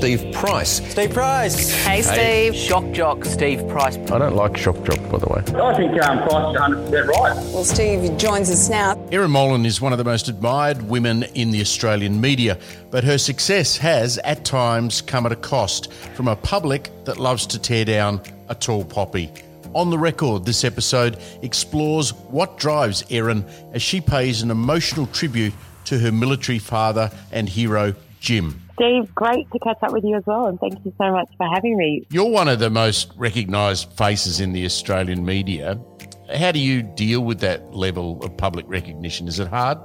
Steve Price. Steve Price. Hey, Steve. Shock jock Steve Price. I don't like shock jock, by the way. I think um, Price is 100% right. Well, Steve joins us now. Erin Molan is one of the most admired women in the Australian media, but her success has, at times, come at a cost from a public that loves to tear down a tall poppy. On the record, this episode explores what drives Erin as she pays an emotional tribute to her military father and hero, Jim. Steve, great to catch up with you as well, and thank you so much for having me. You're one of the most recognised faces in the Australian media. How do you deal with that level of public recognition? Is it hard?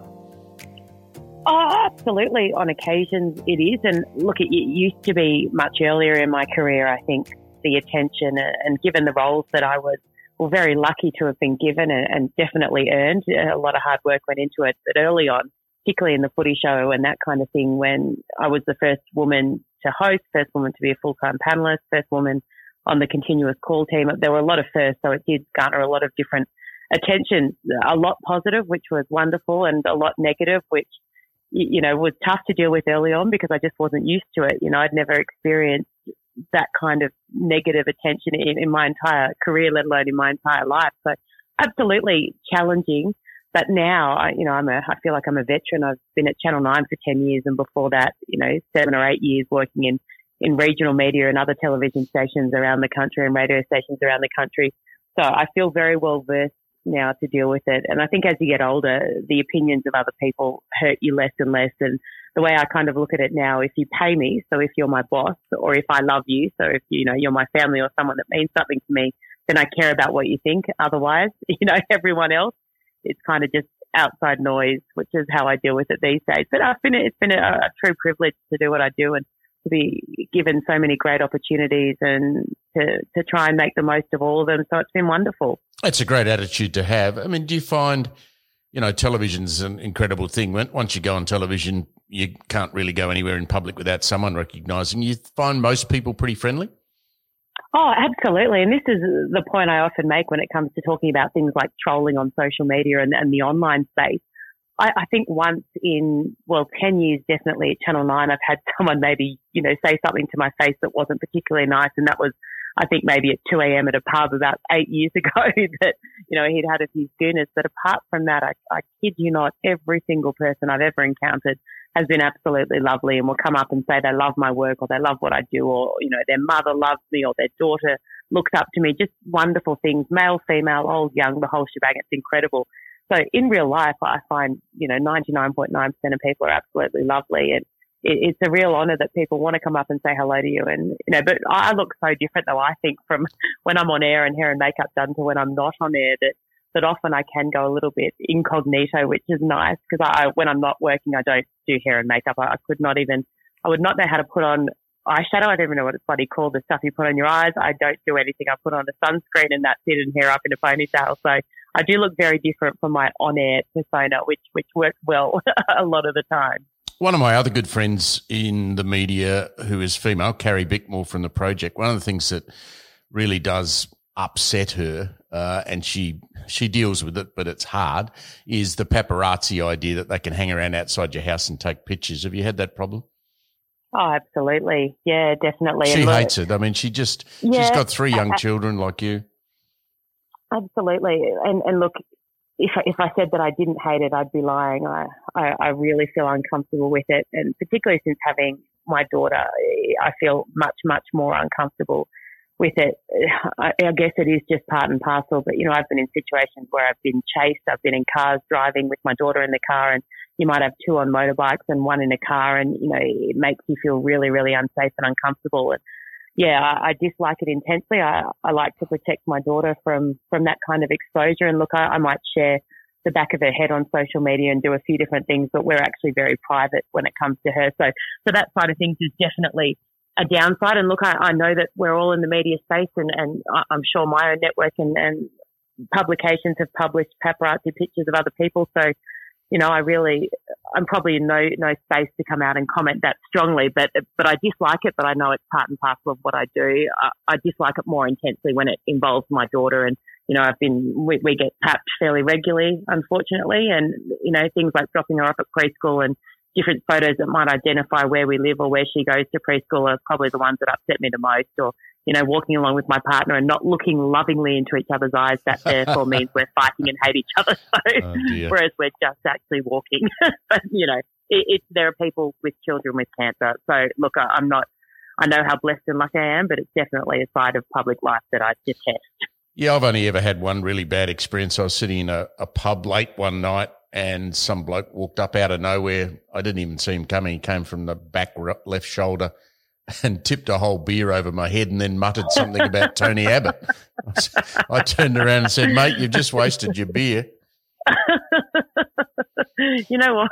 Oh, absolutely. On occasions, it is. And look, it used to be much earlier in my career, I think, the attention and given the roles that I was well, very lucky to have been given and definitely earned. A lot of hard work went into it. But early on, particularly in the footy show and that kind of thing, when I was the first woman to host, first woman to be a full time panelist, first woman on the continuous call team, there were a lot of firsts. So it did garner a lot of different attention, a lot positive, which was wonderful, and a lot negative, which you know, was tough to deal with early on because I just wasn't used to it. You know, I'd never experienced that kind of negative attention in, in my entire career, let alone in my entire life. So absolutely challenging. But now, I, you know, I'm a, I feel like I'm a veteran. I've been at Channel 9 for 10 years and before that, you know, seven or eight years working in, in regional media and other television stations around the country and radio stations around the country. So I feel very well versed now to deal with it. And I think as you get older, the opinions of other people hurt you less and less. And the way I kind of look at it now, if you pay me, so if you're my boss or if I love you, so if you know you're my family or someone that means something to me, then I care about what you think. Otherwise, you know, everyone else, it's kind of just outside noise, which is how I deal with it these days. But I've been, it's been a, a true privilege to do what I do and to be given so many great opportunities and to, to try and make the most of all of them. So it's been wonderful. It's a great attitude to have. I mean, do you find, you know, television's an incredible thing. Once you go on television, you can't really go anywhere in public without someone recognizing you. Find most people pretty friendly? Oh, absolutely. And this is the point I often make when it comes to talking about things like trolling on social media and, and the online space. I, I, think once in, well, 10 years definitely at Channel 9, I've had someone maybe, you know, say something to my face that wasn't particularly nice. And that was, I think maybe at 2 a.m. at a pub about eight years ago that, you know, he'd had a few schooners. But apart from that, I, I kid you not, every single person I've ever encountered has been absolutely lovely and will come up and say they love my work or they love what I do or, you know, their mother loves me or their daughter looks up to me. Just wonderful things, male, female, old, young, the whole shebang. It's incredible. So in real life, I find, you know, 99.9% of people are absolutely lovely. And it, it's a real honor that people want to come up and say hello to you. And, you know, but I look so different though, I think, from when I'm on air and hair and makeup done to when I'm not on air that, that often I can go a little bit incognito, which is nice because I, when I'm not working, I don't do hair and makeup. I, I could not even, I would not know how to put on eyeshadow. I don't even know what it's bloody called, the stuff you put on your eyes. I don't do anything. I put on a sunscreen and that's it and hair up in a ponytail. So I do look very different from my on-air persona, which which works well a lot of the time. One of my other good friends in the media, who is female, Carrie Bickmore from the project, one of the things that really does upset her, uh, and she she deals with it, but it's hard, is the paparazzi idea that they can hang around outside your house and take pictures. Have you had that problem? Oh, absolutely. Yeah, definitely. She hates it. I mean, she just yeah, she's got three young children like you. Absolutely. And, and look, if I, if I said that I didn't hate it, I'd be lying. I, I, I really feel uncomfortable with it. And particularly since having my daughter, I feel much, much more uncomfortable with it. I, I guess it is just part and parcel, but you know, I've been in situations where I've been chased. I've been in cars driving with my daughter in the car and you might have two on motorbikes and one in a car and, you know, it makes you feel really, really unsafe and uncomfortable. And yeah, I, I dislike it intensely. I, I like to protect my daughter from, from that kind of exposure. And look, I, I might share the back of her head on social media and do a few different things, but we're actually very private when it comes to her. So, so that side of things is definitely a downside. And look, I, I know that we're all in the media space and, and I'm sure my own network and, and publications have published paparazzi pictures of other people. So, you know, I really, I'm probably in no, no space to come out and comment that strongly, but, but I dislike it, but I know it's part and parcel of what I do. I, I dislike it more intensely when it involves my daughter and, you know, I've been, we, we get tapped fairly regularly, unfortunately, and, you know, things like dropping her off at preschool and different photos that might identify where we live or where she goes to preschool are probably the ones that upset me the most. Or, you know, walking along with my partner and not looking lovingly into each other's eyes, that therefore means we're fighting and hate each other. So, Oh, whereas we're just actually walking. but, you know, it, it's, there are people with children with cancer. So, look, I, I'm not, I know how blessed and lucky I am, but it's definitely a side of public life that I detest. Yeah, I've only ever had one really bad experience. I was sitting in a, a pub late one night and some bloke walked up out of nowhere. I didn't even see him coming. He came from the back left shoulder and tipped a whole beer over my head and then muttered something about Tony Abbott. I turned around and said, mate, you've just wasted your beer. you know what?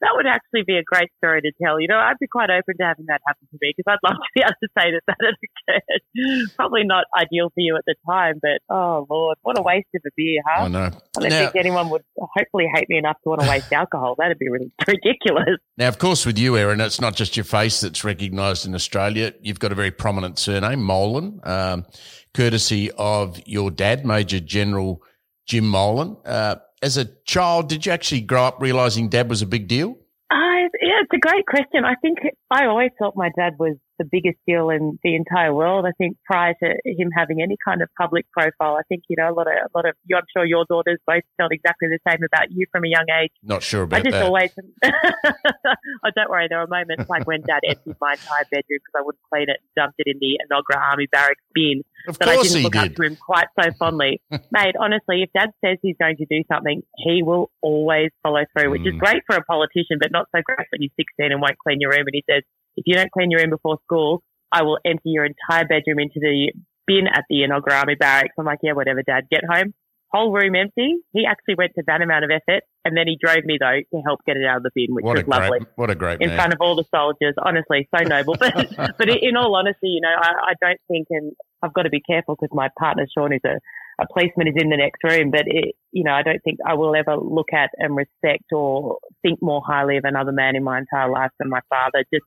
That would actually be a great story to tell. You know, I'd be quite open to having that happen to me because I'd love to be able to say that that had occurred. Probably not ideal for you at the time, but oh Lord, what a waste of a beer, huh? I know. I don't Now, think anyone would hopefully hate me enough to want to waste alcohol. That'd be really ridiculous. now, of course, with you, Erin, it's not just your face that's recognised in Australia. You've got a very prominent surname, Molan, um, courtesy of your dad, Major General Jim Molan. Uh, as a child, did you actually grow up realising dad was a big deal? I, yeah, it's a great question. I think I always thought my dad was the biggest deal in the entire world. I think prior to him having any kind of public profile, I think you know a lot of a lot of you. I'm sure your daughters both felt exactly the same about you from a young age. Not sure about I just that. always. oh, don't worry. There were moments like when Dad emptied my entire bedroom because I wouldn't clean it, and dumped it in the Enoggera Army barracks bin. of That I didn't look up to him quite so fondly. Mate, honestly, if Dad says he's going to do something, he will always follow through, which is Mm. great for a politician, but not so great when you're 16 and won't clean your room. And he says, if you don't clean your room before school, I will empty your entire bedroom into the bin at the Enoggera Army barracks. I'm like, yeah, whatever, Dad. Get home. Whole room empty. He actually went to that amount of effort, and then he drove me though to help get it out of the bin, which What was lovely great, what a great in man. front of all the soldiers. Honestly, so noble. But but in all honesty, you know, I, I don't think, and I've got to be careful because my partner Sean is a, a policeman is in the next room. But it, you know, I don't think I will ever look at and respect or think more highly of another man in my entire life than my father. Just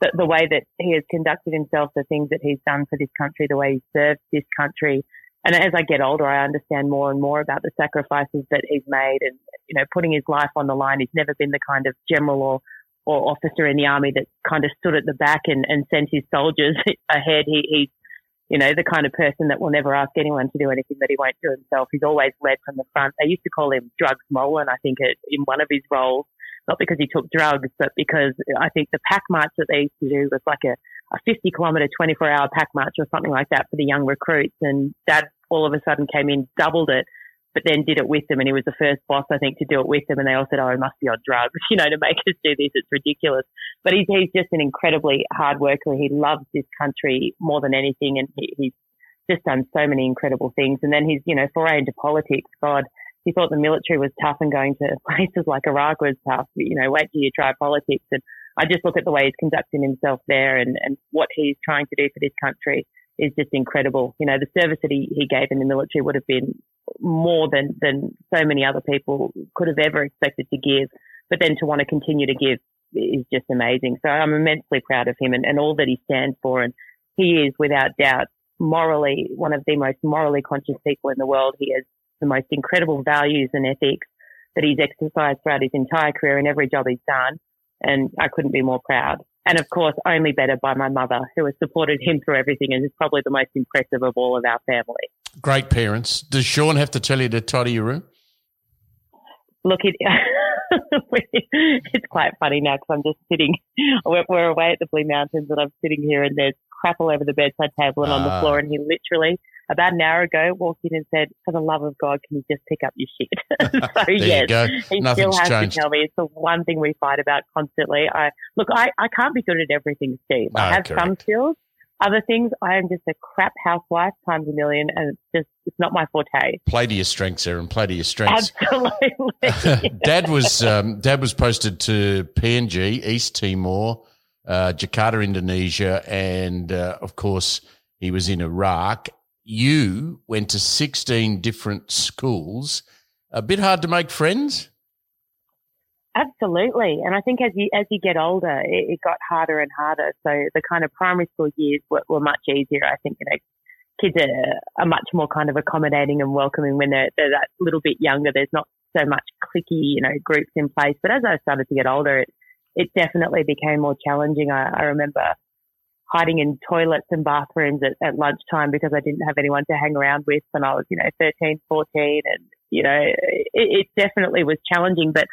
the, the way that he has conducted himself, the things that he's done for this country, the way he served this country. And as I get older, I understand more and more about the sacrifices that he's made and, you know, putting his life on the line. He's never been the kind of general or, or officer in the army that kind of stood at the back and, and sent his soldiers ahead. He, he's, you know, the kind of person that will never ask anyone to do anything that he won't do himself. He's always led from the front. They used to call him Drugs Molan, I think, in one of his roles. Not because he took drugs, but because I think the pack march that they used to do was like a, a 50 kilometre, 24 hour pack march or something like that for the young recruits. And dad all of a sudden came in, doubled it, but then did it with them. And he was the first boss, I think, to do it with them. And they all said, oh, he must be on drugs, you know, to make us do this. It's ridiculous. But he's, he's just an incredibly hard worker. He loves this country more than anything. And he, he's just done so many incredible things. And then he's, you know, foray into politics. God, he thought the military was tough and going to places like Iraq was tough. You know, wait till you try politics. And I just look at the way he's conducting himself there and, and what he's trying to do for this country is just incredible. You know, the service that he, he gave in the military would have been more than, than so many other people could have ever expected to give. But then to want to continue to give is just amazing. So I'm immensely proud of him and, and all that he stands for. And he is without doubt morally one of the most morally conscious people in the world. He has the most incredible values and ethics that he's exercised throughout his entire career in every job he's done. And I couldn't be more proud. And of course, only better by my mother, who has supported him through everything and is probably the most impressive of all of our family. Great parents. Does Sean have to tell you to tidy your room? Look, it, it's quite funny now because I'm just sitting, we're, we're away at the Blue Mountains and I'm sitting here and there's crap all over the bedside table and on the Ah. floor. And he literally, about an hour ago, walked in and said, for the love of God, can you just pick up your shit? so, There yes. you go. He still has changed. to tell me. It's the one thing we fight about constantly. I look, I, I can't be good at everything, Steve. I No, have some skills. Other things, I am just a crap housewife times a million, and it's just it's not my forte. Play to your strengths, Erin. Play to your strengths. Absolutely. Dad was um, Dad was posted to PNG, East Timor, uh, Jakarta, Indonesia, and uh, of course he was in Iraq. You went to sixteen different schools. A bit hard to make friends. Absolutely, and I think as you as you get older, it, it got harder and harder. So the kind of primary school years were, were much easier. I think you know kids are, are much more kind of accommodating and welcoming when they're, they're that little bit younger. There's not so much cliquey, you know, groups in place. But as I started to get older, it, it definitely became more challenging. I, I remember hiding in toilets and bathrooms at, at lunchtime because I didn't have anyone to hang around with when I was, you know, 13, 14. And, you know, it, it definitely was challenging. But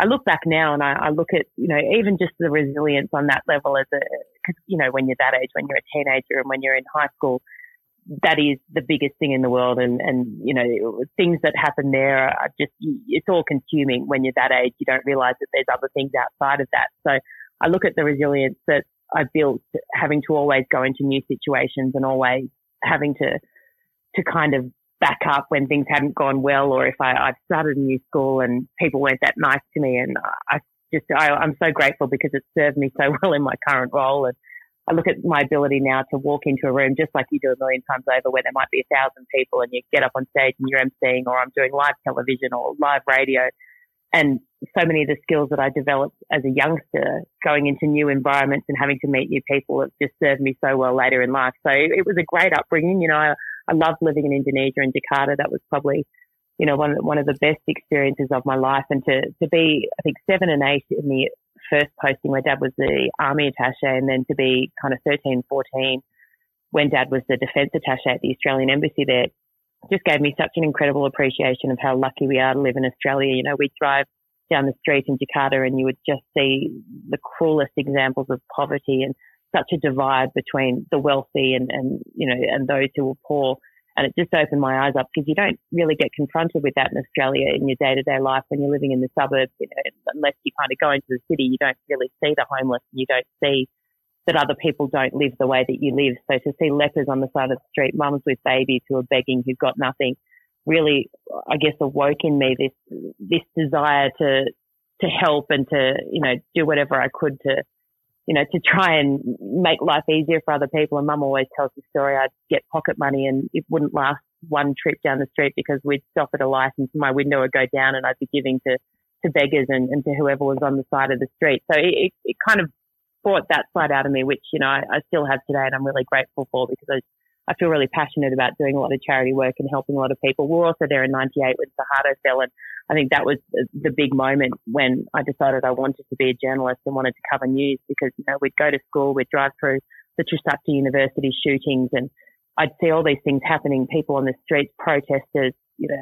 I look back now and I, I, look at, you know, even just the resilience on that level as a, cause, you know, when you're that age, when you're a teenager and when you're in high school, that is the biggest thing in the world. And, and, you know, things that happen there are just, it's all consuming when you're that age. You don't realize that there's other things outside of that. So I look at the resilience that I built having to always go into new situations and always having to, to kind of back up when things hadn't gone well or if I, I've started a new school and people weren't that nice to me. And I just, I, I'm so grateful because it served me so well in my current role. And I look at my ability now to walk into a room just like you do a million times over where there might be a thousand people and you get up on stage and you're emceeing or I'm doing live television or live radio. And so many of the skills that I developed as a youngster going into new environments and having to meet new people have just served me so well later in life. So it was a great upbringing. You know, I, I loved living in Indonesia and Jakarta. That was probably, you know, one, one of the best experiences of my life. And to, to be, I think seven and eight in the first posting where dad was the army attache and then to be kind of 13, 14 when dad was the defence attache at the Australian embassy there just gave me such an incredible appreciation of how lucky we are to live in Australia. You know, we drive down the street in Jakarta and you would just see the cruelest examples of poverty and such a divide between the wealthy and, and you know, and those who are poor. And it just opened my eyes up because you don't really get confronted with that in Australia in your day to day life when you're living in the suburbs. You know, unless you kind of go into the city, you don't really see the homeless. You don't see that other people don't live the way that you live. So to see lepers on the side of the street, mums with babies who are begging, who've got nothing, really, I guess, awoke in me this this desire to to help and to you know do whatever I could to you know, to try and make life easier for other people. And mum always tells the story. I'd get pocket money and it wouldn't last one trip down the street because we'd stop at a light and my window would go down and I'd be giving to, to beggars and, and to whoever was on the side of the street. So it, it kind of brought that side out of me, which, you know, I, I still have today and I'm really grateful for because I, I feel really passionate about doing a lot of charity work and helping a lot of people. We were also there in 98 when Suharto fell and I think that was the big moment when I decided I wanted to be a journalist and wanted to cover news because, you know, we'd go to school, we'd drive through the Trisakti University shootings and I'd see all these things happening, people on the streets, protesters, you know,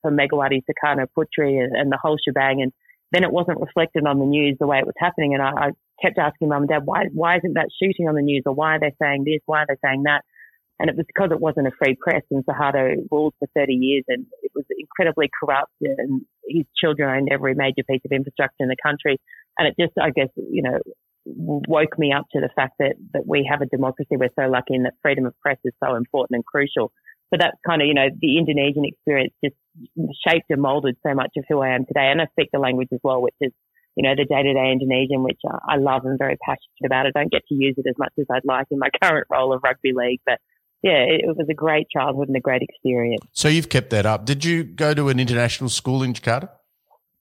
for Megawati Sukarno Putri and, and, the whole shebang. And then it wasn't reflected on the news the way it was happening. And I, I kept asking mum and dad, why, why isn't that shooting on the news? Or why are they saying this? Why are they saying that? And it was because it wasn't a free press and Suharto ruled for 30 years and it was incredibly corrupt and his children owned every major piece of infrastructure in the country. And it just, I guess, you know, woke me up to the fact that, that we have a democracy. We're so lucky and that freedom of press is so important and crucial. So that's kind of, you know, the Indonesian experience just shaped and molded so much of who I am today. And I speak the language as well, which is, you know, the day to day Indonesian, which I love and very passionate about. I don't get to use it as much as I'd like in my current role of rugby league, but yeah, it, was a great childhood and a great experience. So you've kept that up. Did you go to an international school in Jakarta?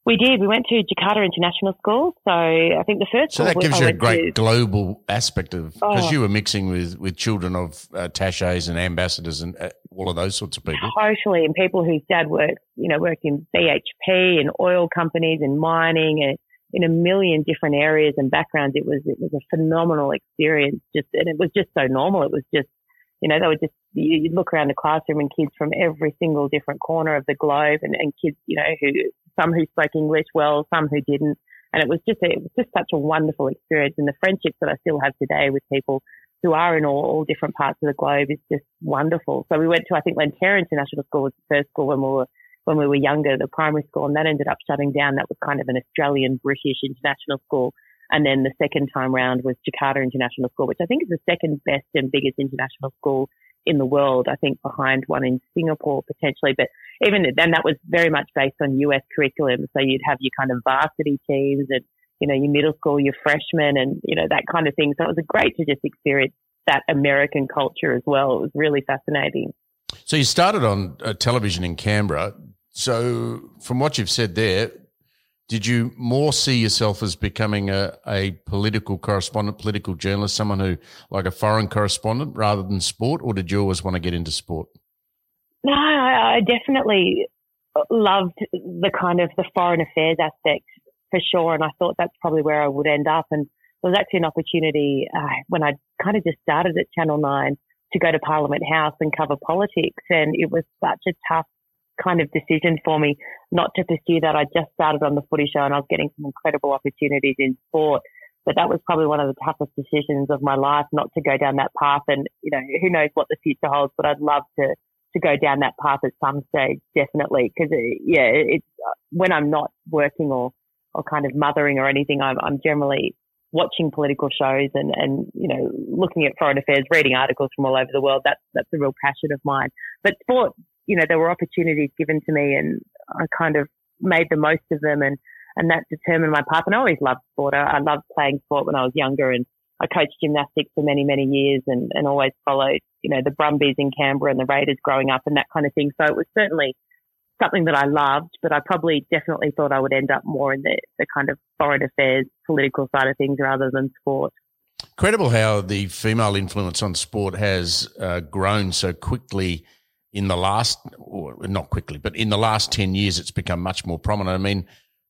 We did. We went to Jakarta International School. So I think the first. So that gives you a great to, global aspect of because oh, you were mixing with with children of uh, attaches and ambassadors and uh, all of those sorts of people. Totally, and people whose dad worked, you know, worked in BHP and oil companies and mining and in a million different areas and backgrounds. It was it was a phenomenal experience. Just and it was just so normal. It was just you know, they would just, you'd look around the classroom and kids from every single different corner of the globe and, and kids, you know, who, some who spoke English well, some who didn't. And it was just, a, it was just such a wonderful experience. And the friendships that I still have today with people who are in all, all different parts of the globe is just wonderful. So we went to, I think, Lentera International School was the first school when we were, when we were younger, the primary school, and that ended up shutting down. That was kind of an Australian British international school. And then the second time round was Jakarta International School, which I think is the second best and biggest international school in the world. I think behind one in Singapore potentially, but even then that was very much based on US curriculum. So you'd have your kind of varsity teams and, you know, your middle school, your freshmen and, you know, that kind of thing. So it was great to just experience that American culture as well. It was really fascinating. So you started on uh, television in Canberra. So from what you've said there, did you more see yourself as becoming a, a political correspondent, political journalist, someone who, like a foreign correspondent rather than sport, or did you always want to get into sport? No, I definitely loved the kind of the foreign affairs aspect for sure. And I thought that's probably where I would end up. And there was actually an opportunity uh, when I kind of just started at Channel 9 to go to Parliament House and cover politics. And it was such a tough kind of decision for me not to pursue that. I just started on the footy show and I was getting some incredible opportunities in sport. But that was probably one of the toughest decisions of my life not to go down that path. And, you know, who knows what the future holds, but I'd love to, to go down that path at some stage, definitely. Cause uh, it, yeah, it's when I'm not working or, or kind of mothering or anything, I'm, I'm generally watching political shows and, and, you know, looking at foreign affairs, reading articles from all over the world. That's, that's a real passion of mine. But sport, you know, there were opportunities given to me and I kind of made the most of them and, and that determined my path. And I always loved sport. I, I loved playing sport when I was younger and I coached gymnastics for many, many years and, and always followed, you know, the Brumbies in Canberra and the Raiders growing up and that kind of thing. So it was certainly something that I loved, but I probably definitely thought I would end up more in the, the kind of foreign affairs, political side of things rather than sport. Incredible how the female influence on sport has uh, grown so quickly in the last, not quickly, but in the last 10 years, it's become much more prominent. I mean,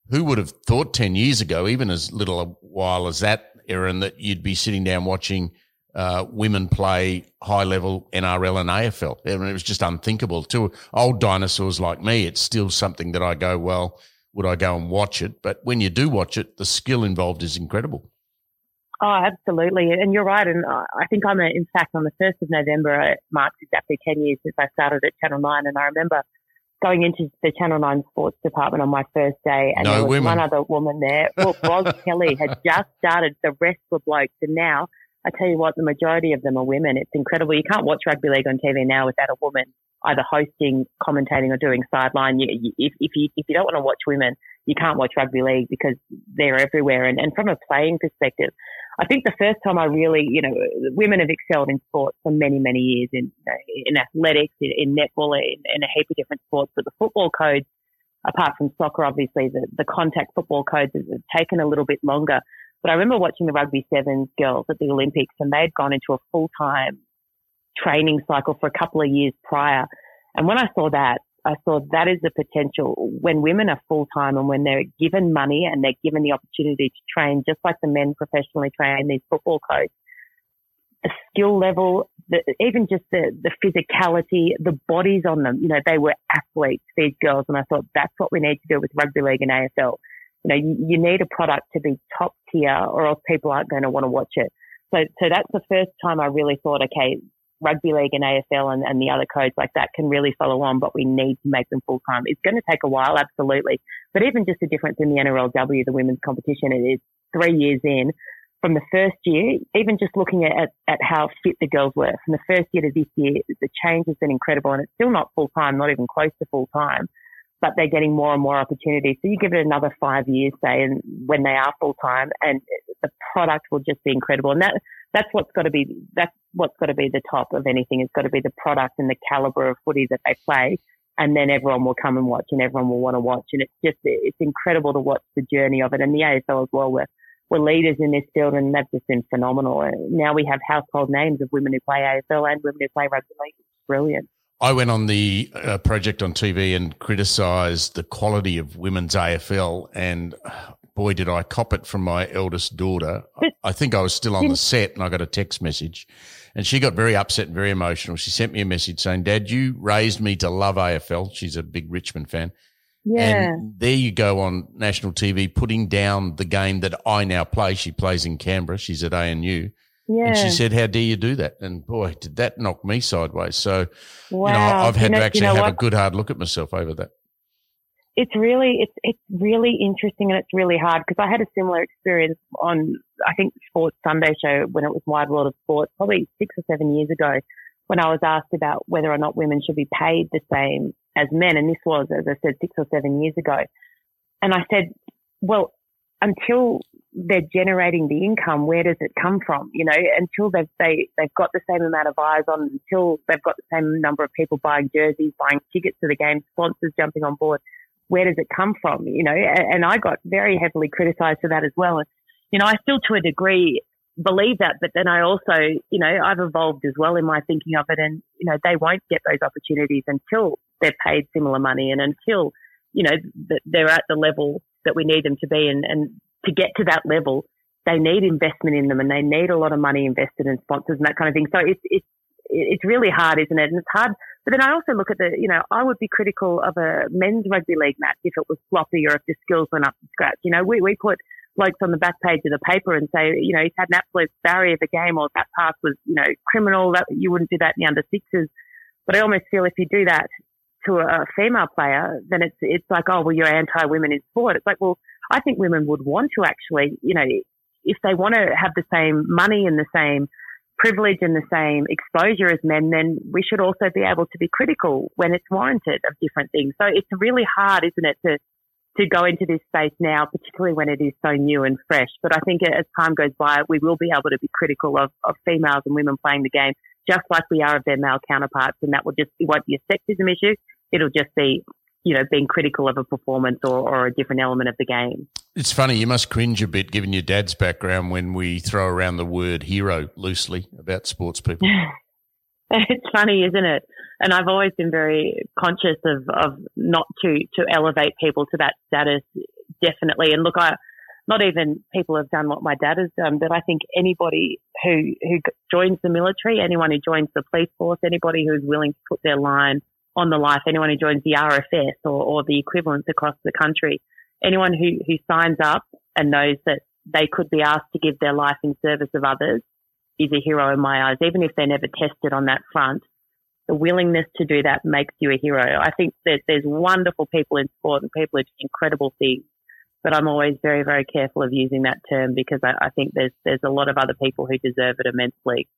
who would have thought 10 years ago, even as little a while as that, Erin, that you'd be sitting down watching uh, women play high level NRL and AFL. I mean, it was just unthinkable. To old dinosaurs like me, it's still something that I go, well, would I go and watch it? But when you do watch it, the skill involved is incredible. Oh, absolutely. And you're right. And uh, I think I'm, a, in fact, on the 1st of November, it marks exactly 10 years since I started at Channel 9. And I remember going into the Channel 9 sports department on my first day, and no there was women. one other woman there. Well, Roz Kelly had just started. The rest were blokes. And now I tell you what, the majority of them are women. It's incredible. You can't watch rugby league on TV now without a woman either hosting, commentating, or doing sideline. You, you, if, if you if you don't want to watch women, you can't watch rugby league because they're everywhere. And, and from a playing perspective, I think the first time I really, you know, women have excelled in sports for many, many years in in athletics, in, in netball, in, in a heap of different sports. But the football codes, apart from soccer, obviously the, the contact football codes have taken a little bit longer. But I remember watching the rugby sevens girls at the Olympics and they'd gone into a full time training cycle for a couple of years prior. And when I saw that, I saw that is the potential when women are full time and when they're given money and they're given the opportunity to train, just like the men professionally train these football coaches. The skill level, the, even just the, the physicality, the bodies on them, you know, they were athletes, these girls. And I thought that's what we need to do with rugby league and AFL you know, you, you need a product to be top tier or else people aren't going to want to watch it. So, so that's the first time I really thought, okay, rugby league and AFL and, and the other codes like that can really follow on, but we need to make them full time. It's going to take a while, absolutely. But even just the difference in the NRLW, the women's competition, it is three years in from the first year, even just looking at, at how fit the girls were from the first year to this year, the change has been incredible and it's still not full time, not even close to full time but they're getting more and more opportunities. So you give it another five years, say, and when they are full time, and the product will just be incredible. And that that's what's got to be that's what's got to be the top of anything. It's got to be the product and the caliber of footy that they play, and then everyone will come and watch, and everyone will want to watch. And it's just it's incredible to watch the journey of it. And the AFL as well, we're we're leaders in this field, and they've just been phenomenal. And now we have household names of women who play AFL and women who play rugby league. It's brilliant. I went on the uh, project on TV and criticised the quality of women's AFL, and boy, did I cop it from my eldest daughter. I think I was still on the set, and I got a text message, and she got very upset and very emotional. She sent me a message saying, "Dad, you raised me to love AFL." She's a big Richmond fan. Yeah. And there you go on national TV, putting down the game that I now play. She plays in Canberra. She's at ANU. Yeah. And she said, "How dare you do that?" And boy, did that knock me sideways. So, wow. you know, I've had you know, to actually you know have what? a good hard look at myself over that. It's really, it's, it's really interesting and it's really hard because I had a similar experience on, I think, Sports Sunday show when it was Wide World of Sports, probably six or seven years ago, when I was asked about whether or not women should be paid the same as men. And this was, as I said, six or seven years ago. And I said, well, until they're generating the income, where does it come from? You know, until they've they, they've got the same amount of eyes on, until they've got the same number of people buying jerseys, buying tickets to the game, sponsors jumping on board, where does it come from? You know, and, I got very heavily criticised for that as well. And you know, I still to a degree believe that, but then I also, you know, I've evolved as well in my thinking of it, and you know, they won't get those opportunities until they're paid similar money and until you know they're at the level that we need them to be. And, and to get to that level, they need investment in them and they need a lot of money invested in sponsors and that kind of thing. So it's, it's, it's really hard, isn't it? And it's hard. But then I also look at the, you know, I would be critical of a men's rugby league match if it was sloppy or if the skills went up to scratch. You know, we, we put blokes on the back page of the paper and say, you know, he's had an absolute barrier of the game or that pass was, you know, criminal. That you wouldn't do that in the under sixes. But I almost feel if you do that to a, female player, then it's it's like, oh well, you're anti-women in sport. It's like, well, I think women would want to actually, you know, if they want to have the same money and the same privilege and the same exposure as men, then we should also be able to be critical when it's warranted of different things. So it's really hard, isn't it, to to go into this space now, particularly when it is so new and fresh. But I think as time goes by, we will be able to be critical of, of females and women playing the game, just like we are of their male counterparts. And that will just, won't be a sexism issue. It'll just be, you know, being critical of a performance or, or a different element of the game. It's funny, you must cringe a bit given your dad's background when we throw around the word hero loosely about sports people. it's funny, isn't it? and I've always been very conscious of, of not to, to elevate people to that status, definitely. And look, I, not even people have done what my dad has done, but I think anybody who, who joins the military, anyone who joins the police force, anybody who's willing to put their line on the life, anyone who joins the RFS or, or the equivalents across the country, anyone who, who signs up and knows that they could be asked to give their life in service of others is a hero in my eyes, even if they're never tested on that front the willingness to do that makes you a hero. I think that there's wonderful people in sport and people who do incredible things, but I'm always very, very careful of using that term because I, I think there's there's a lot of other people who deserve it immensely.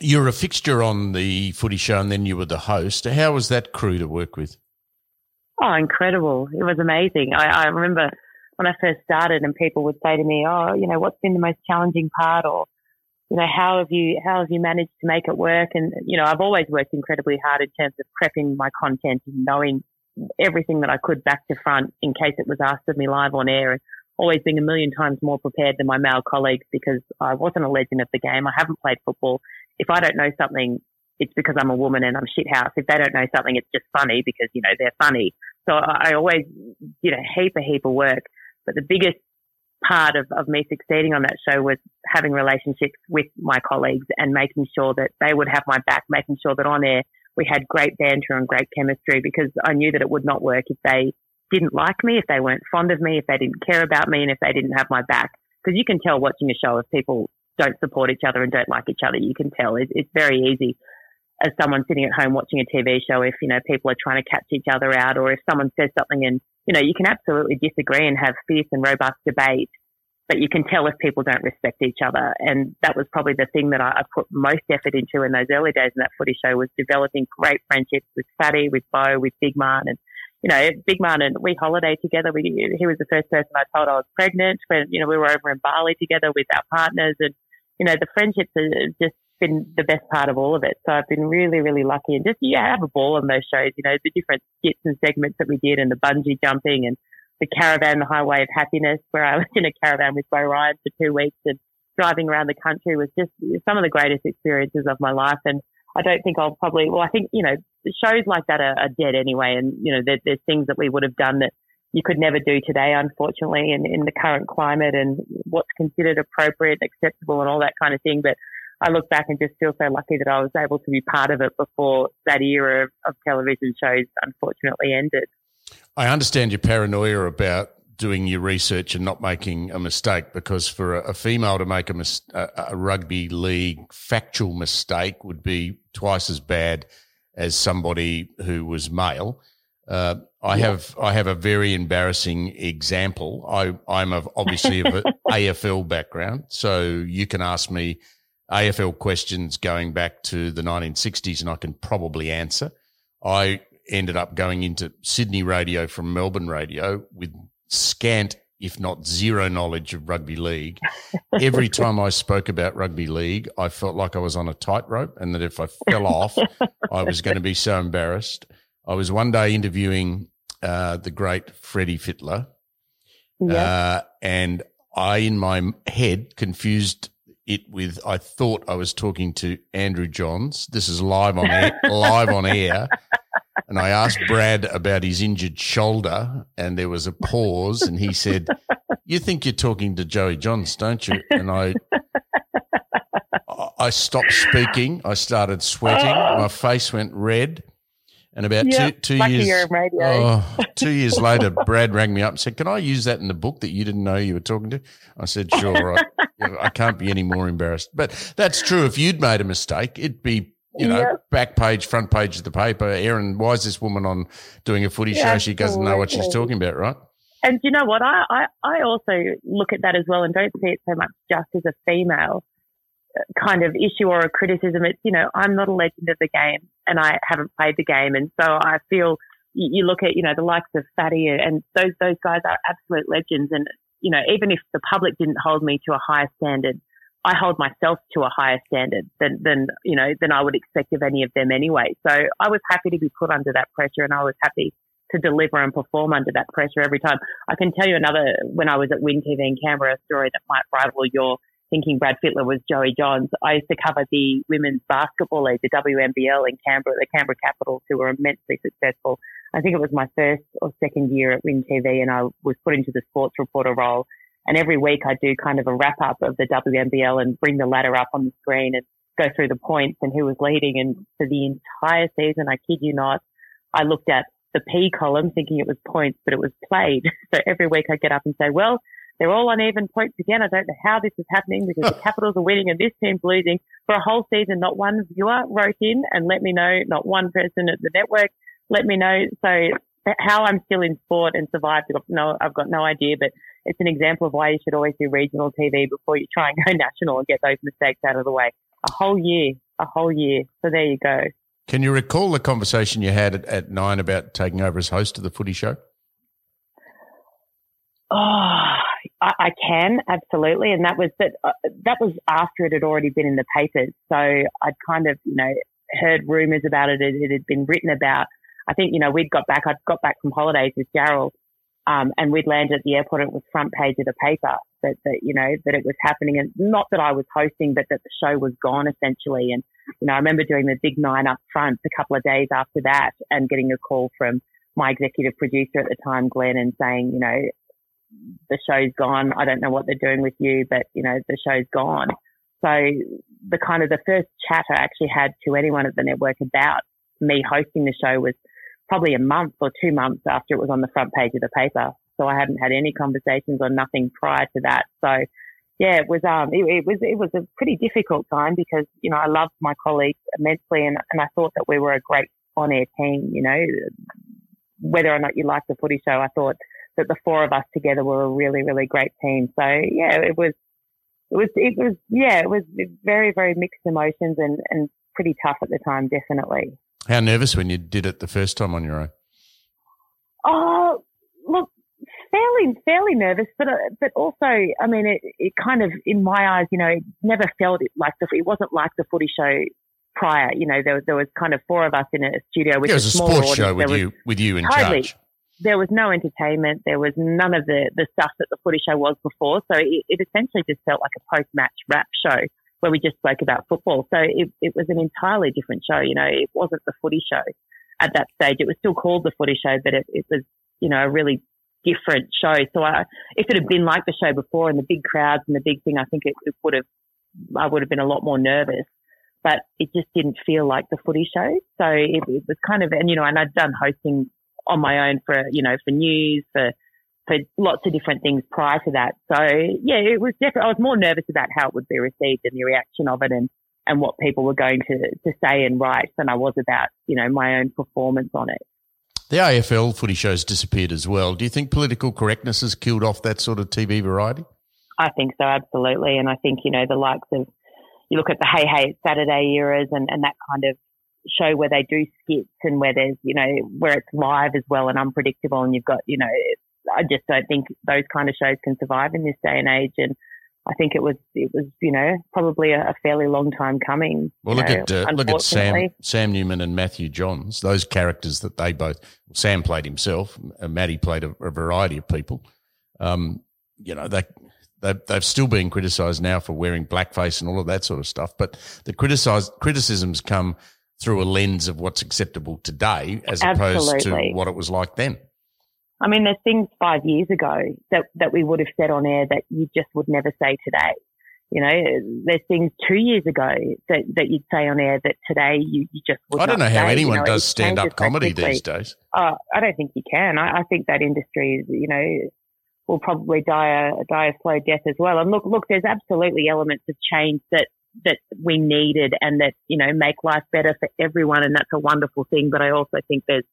You're a fixture on the footy show and then you were the host. How was that crew to work with? Oh, incredible. It was amazing. I, I remember when I first started and people would say to me, oh, you know, what's been the most challenging part or you know, how have you, how have you managed to make it work? And, you know, I've always worked incredibly hard in terms of prepping my content and knowing everything that I could back to front in case it was asked of me live on air and always being a million times more prepared than my male colleagues because I wasn't a legend of the game. I haven't played football. If I don't know something, it's because I'm a woman and I'm shithouse. If they don't know something, it's just funny because, you know, they're funny. So I always did a heap, a heap of work. But the biggest part of, of me succeeding on that show was having relationships with my colleagues and making sure that they would have my back, making sure that on air we had great banter and great chemistry because I knew that it would not work if they didn't like me, if they weren't fond of me, if they didn't care about me, and if they didn't have my back. Because you can tell watching a show if people don't support each other and don't like each other. You can tell. It's, it's very easy as someone sitting at home watching a TV show if, you know, people are trying to catch each other out or if someone says something and, you know, you can absolutely disagree and have fierce and robust debate, but you can tell if people don't respect each other. And that was probably the thing that I, I put most effort into in those early days in that footy show was developing great friendships with Fatty, with Beau, with Big Man and you know, Big Man and we holiday together. We, he was the first person I told I was pregnant when, you know, we were over in Bali together with our partners and, you know, the friendships have just been the best part of all of it. So I've been really, really lucky and just, yeah, have a ball on those shows, you know, the different skits and segments that we did and the bungee jumping and the caravan, the highway of happiness where I was in a caravan with Beau Ryan for two weeks and driving around the country was just some of the greatest experiences of my life. And I don't think I'll probably, well, I think, you know, shows like that are, are dead anyway. And, you know, there, there's things that we would have done that you could never do today, unfortunately, in, in the current climate and what's considered appropriate, acceptable and all that kind of thing. But I look back and just feel so lucky that I was able to be part of it before that era of, of television shows unfortunately ended. I understand your paranoia about doing your research and not making a mistake because for a, a female to make a, mis- a, a, rugby league factual mistake would be twice as bad as somebody who was male. Uh, I have I have a very embarrassing example. I I'm of obviously of an AFL background, so you can ask me AFL questions going back to the 1960s, and I can probably answer. I ended up going into Sydney radio from Melbourne radio with scant, if not zero, knowledge of rugby league. Every time I spoke about rugby league, I felt like I was on a tightrope, and that if I fell off, I was going to be so embarrassed. I was one day interviewing uh, the great Freddie Fittler, uh, and I, in my head, confused it with I thought I was talking to Andrew Johns. This is live on air, live on air. and I asked Brad about his injured shoulder, and there was a pause, and he said, "You think you're talking to Joey Johns, don't you?" And I, I stopped speaking. I started sweating. My face went red. And about Yep, two two years, you're in radio. oh, two years later, Brad rang me up and said, "Can I use that in the book that you didn't know you were talking to?" I said, "Sure." Right. I can't be any more embarrassed, but that's true. If you'd made a mistake, it'd be you know Yep. back page, front page of the paper. Erin, why is this woman on doing a footy Yeah, show? She doesn't know what she's talking about, right? And you know what? I, I, I also look at that as well and don't see it so much just as a female kind of issue or a criticism. It's, you know, I'm not a legend of the game and I haven't played the game. And so I feel you, look at, you know, the likes of Fatty and those, those guys are absolute legends. And, you know, even if the public didn't hold me to a higher standard, I hold myself to a higher standard than, than, you know, than I would expect of any of them anyway. So I was happy to be put under that pressure and I was happy to deliver and perform under that pressure every time. I can tell you another, when I was at Win TV in Canberra, a story that might rival your thinking Brad Fittler was Joey Johns. I used to cover the women's basketball league, the WNBL in Canberra, the Canberra Capitals, who were immensely successful. I think it was my first or second year at Win TV and I was put into the sports reporter role. And every week I do kind of a wrap up of the WNBL and bring the ladder up on the screen and go through the points and who was leading. And for the entire season, I kid you not, I looked at the P column thinking it was points, but it was played. So every week I get up and say, well, they're all uneven points again. I don't know how this is happening because the Capitals are winning and this team's losing for a whole season. Not one viewer wrote in and let me know. Not one person at the network let me know. So how I'm still in sport and survived, I've got no, I've got no idea, but it's an example of why you should always do regional TV before you try and go national and get those mistakes out of the way. A whole year, a whole year. So there you go. Can you recall the conversation you had at, at nine about taking over as host of the footy show? Oh, I, I can absolutely, and that was that. Uh, that was after it had already been in the papers. So I'd kind of, you know, heard rumours about it. It, it had been written about. I think, you know, we'd got back. I'd got back from holidays with Daryl, um, and we'd landed at the airport. And it was front page of the paper that, that you know that it was happening, and not that I was hosting, but that the show was gone essentially. And you know, I remember doing the big nine up front a couple of days after that, and getting a call from my executive producer at the time, Glenn, and saying, you know, the show's gone. I don't know what they're doing with you, but you know, the show's gone. So the kind of the first chat I actually had to anyone at the network about me hosting the show was probably a month or two months after it was on the front page of the paper. So I hadn't had any conversations or nothing prior to that. So yeah, it was um it, it was it was a pretty difficult time because you know I loved my colleagues immensely and and I thought that we were a great on air team. You know, whether or not you liked the footy show, I thought that the four of us together were a really really great team. So yeah, it was it was it was yeah it was very very mixed emotions and and pretty tough at the time definitely. How nervous when you did it the first time on your own? Oh, look, fairly, fairly nervous, but uh, but also, I mean, it, it kind of, in my eyes, you know, it never felt it like the, it wasn't like the footy show prior. You know, there there was kind of four of us in a studio with Yeah, it was a sports show with was- you with you in Totally. charge. There was no entertainment. There was none of the, the stuff that the footy show was before. So it, it essentially just felt like a post match wrap show where we just spoke about football. So it, it was an entirely different show. You know, it wasn't the footy show at that stage. It was still called the footy show, but it, it was, you know, a really different show. So I, if it had been like the show before and the big crowds and the big thing, I think it, it would have, I would have been a lot more nervous. But it just didn't feel like the footy show. So it, it was kind of, and you know, and I'd done hosting on my own for, you know, for news, for, for lots of different things prior to that. So yeah, it was definitely, I was more nervous about how it would be received and the reaction of it and, and what people were going to, to say and write than I was about, you know, my own performance on it. The AFL footy shows disappeared as well. Do you think political correctness has killed off that sort of TV variety? I think so, absolutely. And I think, you know, the likes of, you look at the Hey Hey Saturday eras and, and that kind of show where they do skits and where there's, you know, where it's live as well and unpredictable and you've got, you know, I just don't think those kind of shows can survive in this day and age. And I think it was, it was, you know, probably a, a fairly long time coming. Well, look know, at uh, look at Sam. Sam Newman and Matthew Johns. Those characters that they both Sam played himself, and Matty played a, a variety of people. Um, you know they. They, they've still been criticised now for wearing blackface and all of that sort of stuff. But the criticize, criticisms come through a lens of what's acceptable today as opposed to what it was like then. I mean, there's things five years ago that, that we would have said on air that you just would never say today. You know, there's things two years ago that, that you'd say on air that today you, you just would I don't know not how say. anyone you know, does stand up changes so comedy these days. Uh, I don't think you can. I, I think that industry is, you know, will probably die a, die a slow death as well. And look, look, there's absolutely elements of change that, that we needed and that, you know, make life better for everyone. And that's a wonderful thing. But I also think there's,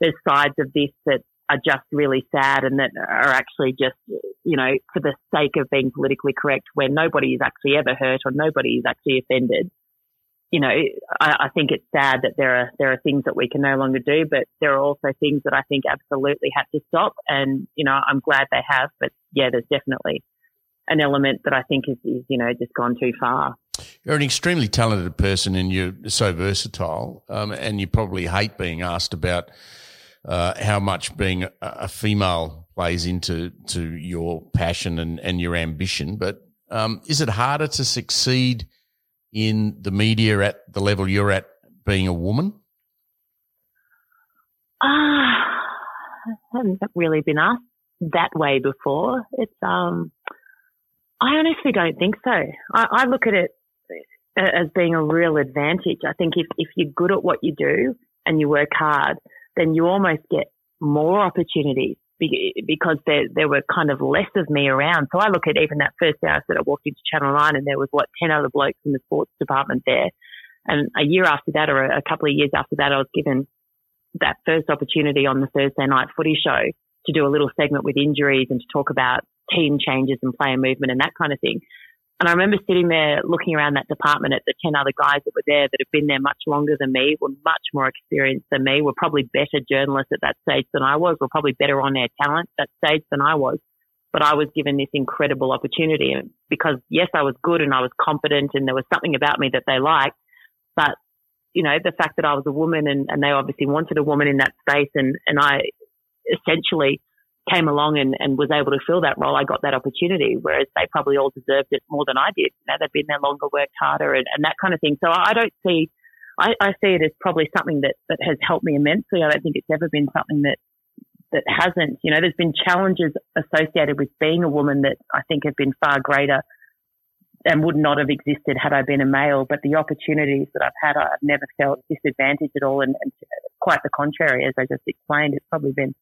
there's sides of this that are just really sad and that are actually just, you know, for the sake of being politically correct where nobody is actually ever hurt or nobody is actually offended you know, I, I think it's sad that there are there are things that we can no longer do, but there are also things that I think absolutely have to stop. And you know, I'm glad they have, but yeah, there's definitely an element that I think is, is you know just gone too far. You're an extremely talented person and you're so versatile, um, and you probably hate being asked about uh, how much being a, female plays into to your passion and, and your ambition. But um, is it harder to succeed in the media at the level you're at being a woman? Ah, I haven't really been asked that way before. It's um, I honestly don't think so. I, I look at it as being a real advantage. I think if if you're good at what you do and you work hard, then you almost get more opportunities because there there were kind of less of me around. So I look at even that first I said I walked into Channel Nine and there was what ten other blokes in the sports department there, and a year after that or a couple of years after that I was given that first opportunity on the Thursday night footy show to do a little segment with injuries and to talk about team changes and player movement and that kind of thing. And I remember sitting there looking around that department at the 10 other guys that were there that had been there much longer than me, were much more experienced than me, were probably better journalists at that stage than I was, were probably better on their talent at that stage than I was. But I was given this incredible opportunity and because yes, I was good and I was competent and there was something about me that they liked. But, you know, the fact that I was a woman and, and they obviously wanted a woman in that space and, and I essentially came along and, and was able to fill that role, I got that opportunity, whereas they probably all deserved it more than I did. You know, they've been there longer, worked harder and, and that kind of thing. So I, don't see, I, I see it as probably something that, that has helped me immensely. I don't think it's ever been something that, that hasn't, you know, there's been challenges associated with being a woman that I think have been far greater and would not have existed had I been a male. But the opportunities that I've had, I've never felt disadvantaged at all. And, and quite the contrary, as I just explained, it's probably been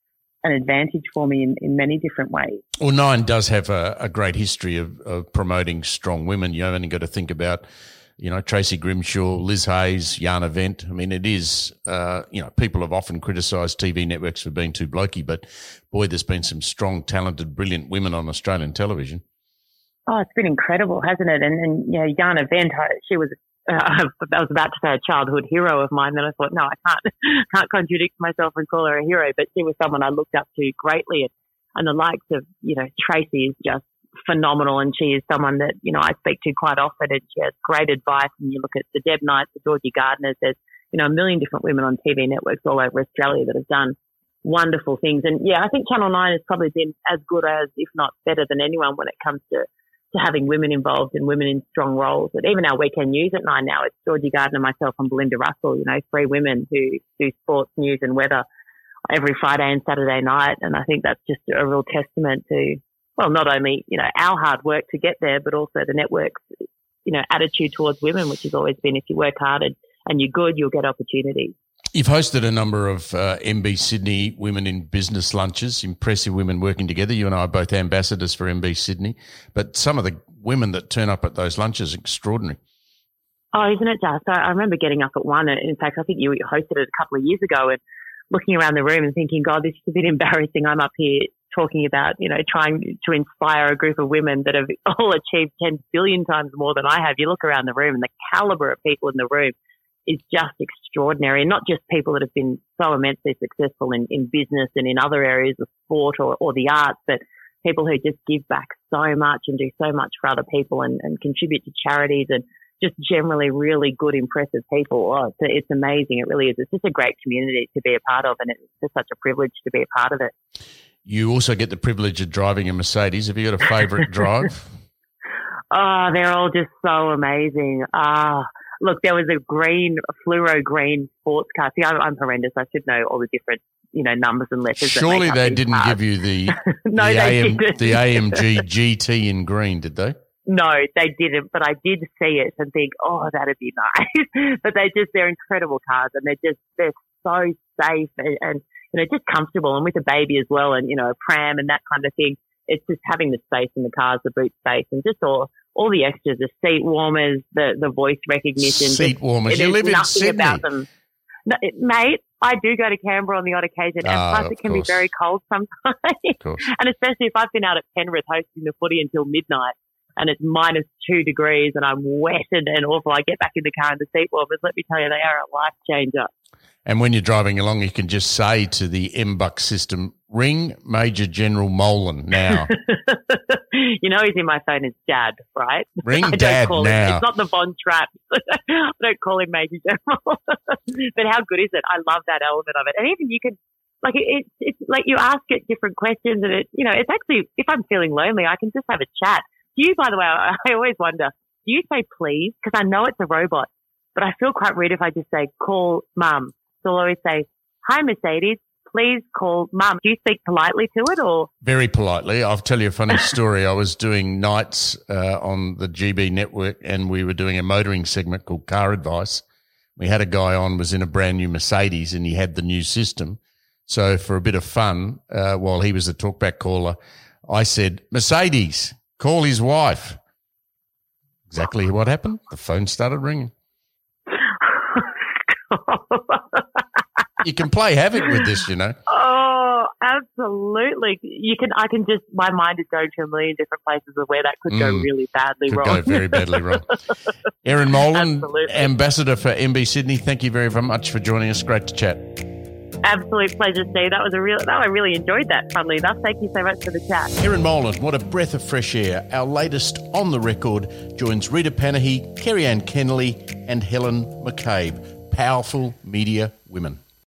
an advantage for me in, in many different ways. Well, Nine does have a, a great history of, of promoting strong women. You only got to think about, you know, Tracy Grimshaw, Liz Hayes, Jana Wendt. I mean, it is, uh, you know, people have often criticised TV networks for being too blokey, but boy, there's been some strong, talented, brilliant women on Australian television. Oh, it's been incredible, hasn't it? And, and you know, Jana Wendt, she was uh, I was about to say a childhood hero of mine. Then I thought, no, I can't, can't contradict myself and call her a hero. But she was someone I looked up to greatly. And, and the likes of, you know, Tracy is just phenomenal. And she is someone that, you know, I speak to quite often and she has great advice. And you look at the Deb Knights, the Georgie Gardners, there's, you know, a million different women on TV networks all over Australia that have done wonderful things. And yeah, I think Channel 9 has probably been as good as, if not better than anyone when it comes to to having women involved and women in strong roles. And even our weekend news at nine now, it's Georgie Gardner, myself, and Belinda Russell. You know, three women who do sports news and weather every Friday and Saturday night. And I think that's just a real testament to, well, not only you know our hard work to get there, but also the network's you know attitude towards women, which has always been if you work hard and, and you're good, you'll get opportunities. You've hosted a number of uh, MB Sydney Women in Business lunches, impressive women working together. You and I are both ambassadors for MB Sydney, but some of the women that turn up at those lunches are extraordinary. Oh, isn't it just? I remember getting up at one. In fact, I think you hosted it a couple of years ago and looking around the room and thinking, God, this is a bit embarrassing. I'm up here talking about, you know, trying to inspire a group of women that have all achieved 10 billion times more than I have. You look around the room and the caliber of people in the room is just extraordinary. And not just people that have been so immensely successful in, in business and in other areas of sport or, or the arts, but people who just give back so much and do so much for other people and, and contribute to charities and just generally really good, impressive people. Oh, it's, it's amazing. It really is. It's just a great community to be a part of, and it's just such a privilege to be a part of it. You also get the privilege of driving a Mercedes. Have you got a favourite drive? Oh, they're all just so amazing. Ah, look, there was a green, a fluoro green sports car. See, I'm, I'm horrendous. I should know all the different, you know, numbers and letters. Surely they didn't cars. give you the No, the, they AM, didn't. the AMG GT in green, did they? No, they didn't, but I did see it and think, oh, that'd be nice. but they're just, they're incredible cars and they're just, they're so safe and, and, you know, just comfortable and with a baby as well and, you know, a pram and that kind of thing. It's just having the space in the cars, the boot space and just all, all the extras, the seat warmers, the, the voice recognition. Seat warmers. You live in Sydney. about them. No, it- mate, I do go to Canberra on the odd occasion and Ah, plus it can course. be very cold sometimes. And especially if I've been out at Penrith hosting the footy until midnight and it's minus two degrees and I'm wetted and awful, I get back in the car and the seat warmers, let me tell you, they are a life changer. And when you're driving along, you can just say to the MBUX system, ring Major General Molan now. you know, he's in my phone as Dad, right? Ring I don't Dad call now. Him, it's not the Bond trap. I don't call him Major General. but how good is it? I love that element of it. And even you can, like, it, it's it's like you ask it different questions and it, you know, it's actually, if I'm feeling lonely, I can just have a chat. Do you, by the way, I, I always wonder, do you say please? Because I know it's a robot, but I feel quite rude if I just say call mum. So I'll always say, hi Mercedes, please call mum. Do you speak politely to it or? Very politely, I'll tell you a funny story. I was doing nights uh, on the GB network, and we were doing a motoring segment called Car Advice. We had a guy on was in a brand new Mercedes, and he had the new system. So for a bit of fun, uh, while he was the talkback caller, I said, "Mercedes, call his wife." Exactly what happened. The phone started ringing. You can play havoc with this, you know. Oh, absolutely. You can. I can just. My mind is going to a million different places of where that could go Mm. really badly Could wrong. go very badly wrong. Erin Molan, Absolutely. ambassador for MB Sydney. Thank you very very much for joining us. Great to chat. Absolute pleasure, Steve. That was a real. No, I really enjoyed that. Funnily enough, thank you so much for the chat. Erin Molan, what a breath of fresh air. Our latest on the record joins Rita Panahi, Kerry Ann Kennerley, and Helen McCabe. Powerful media women.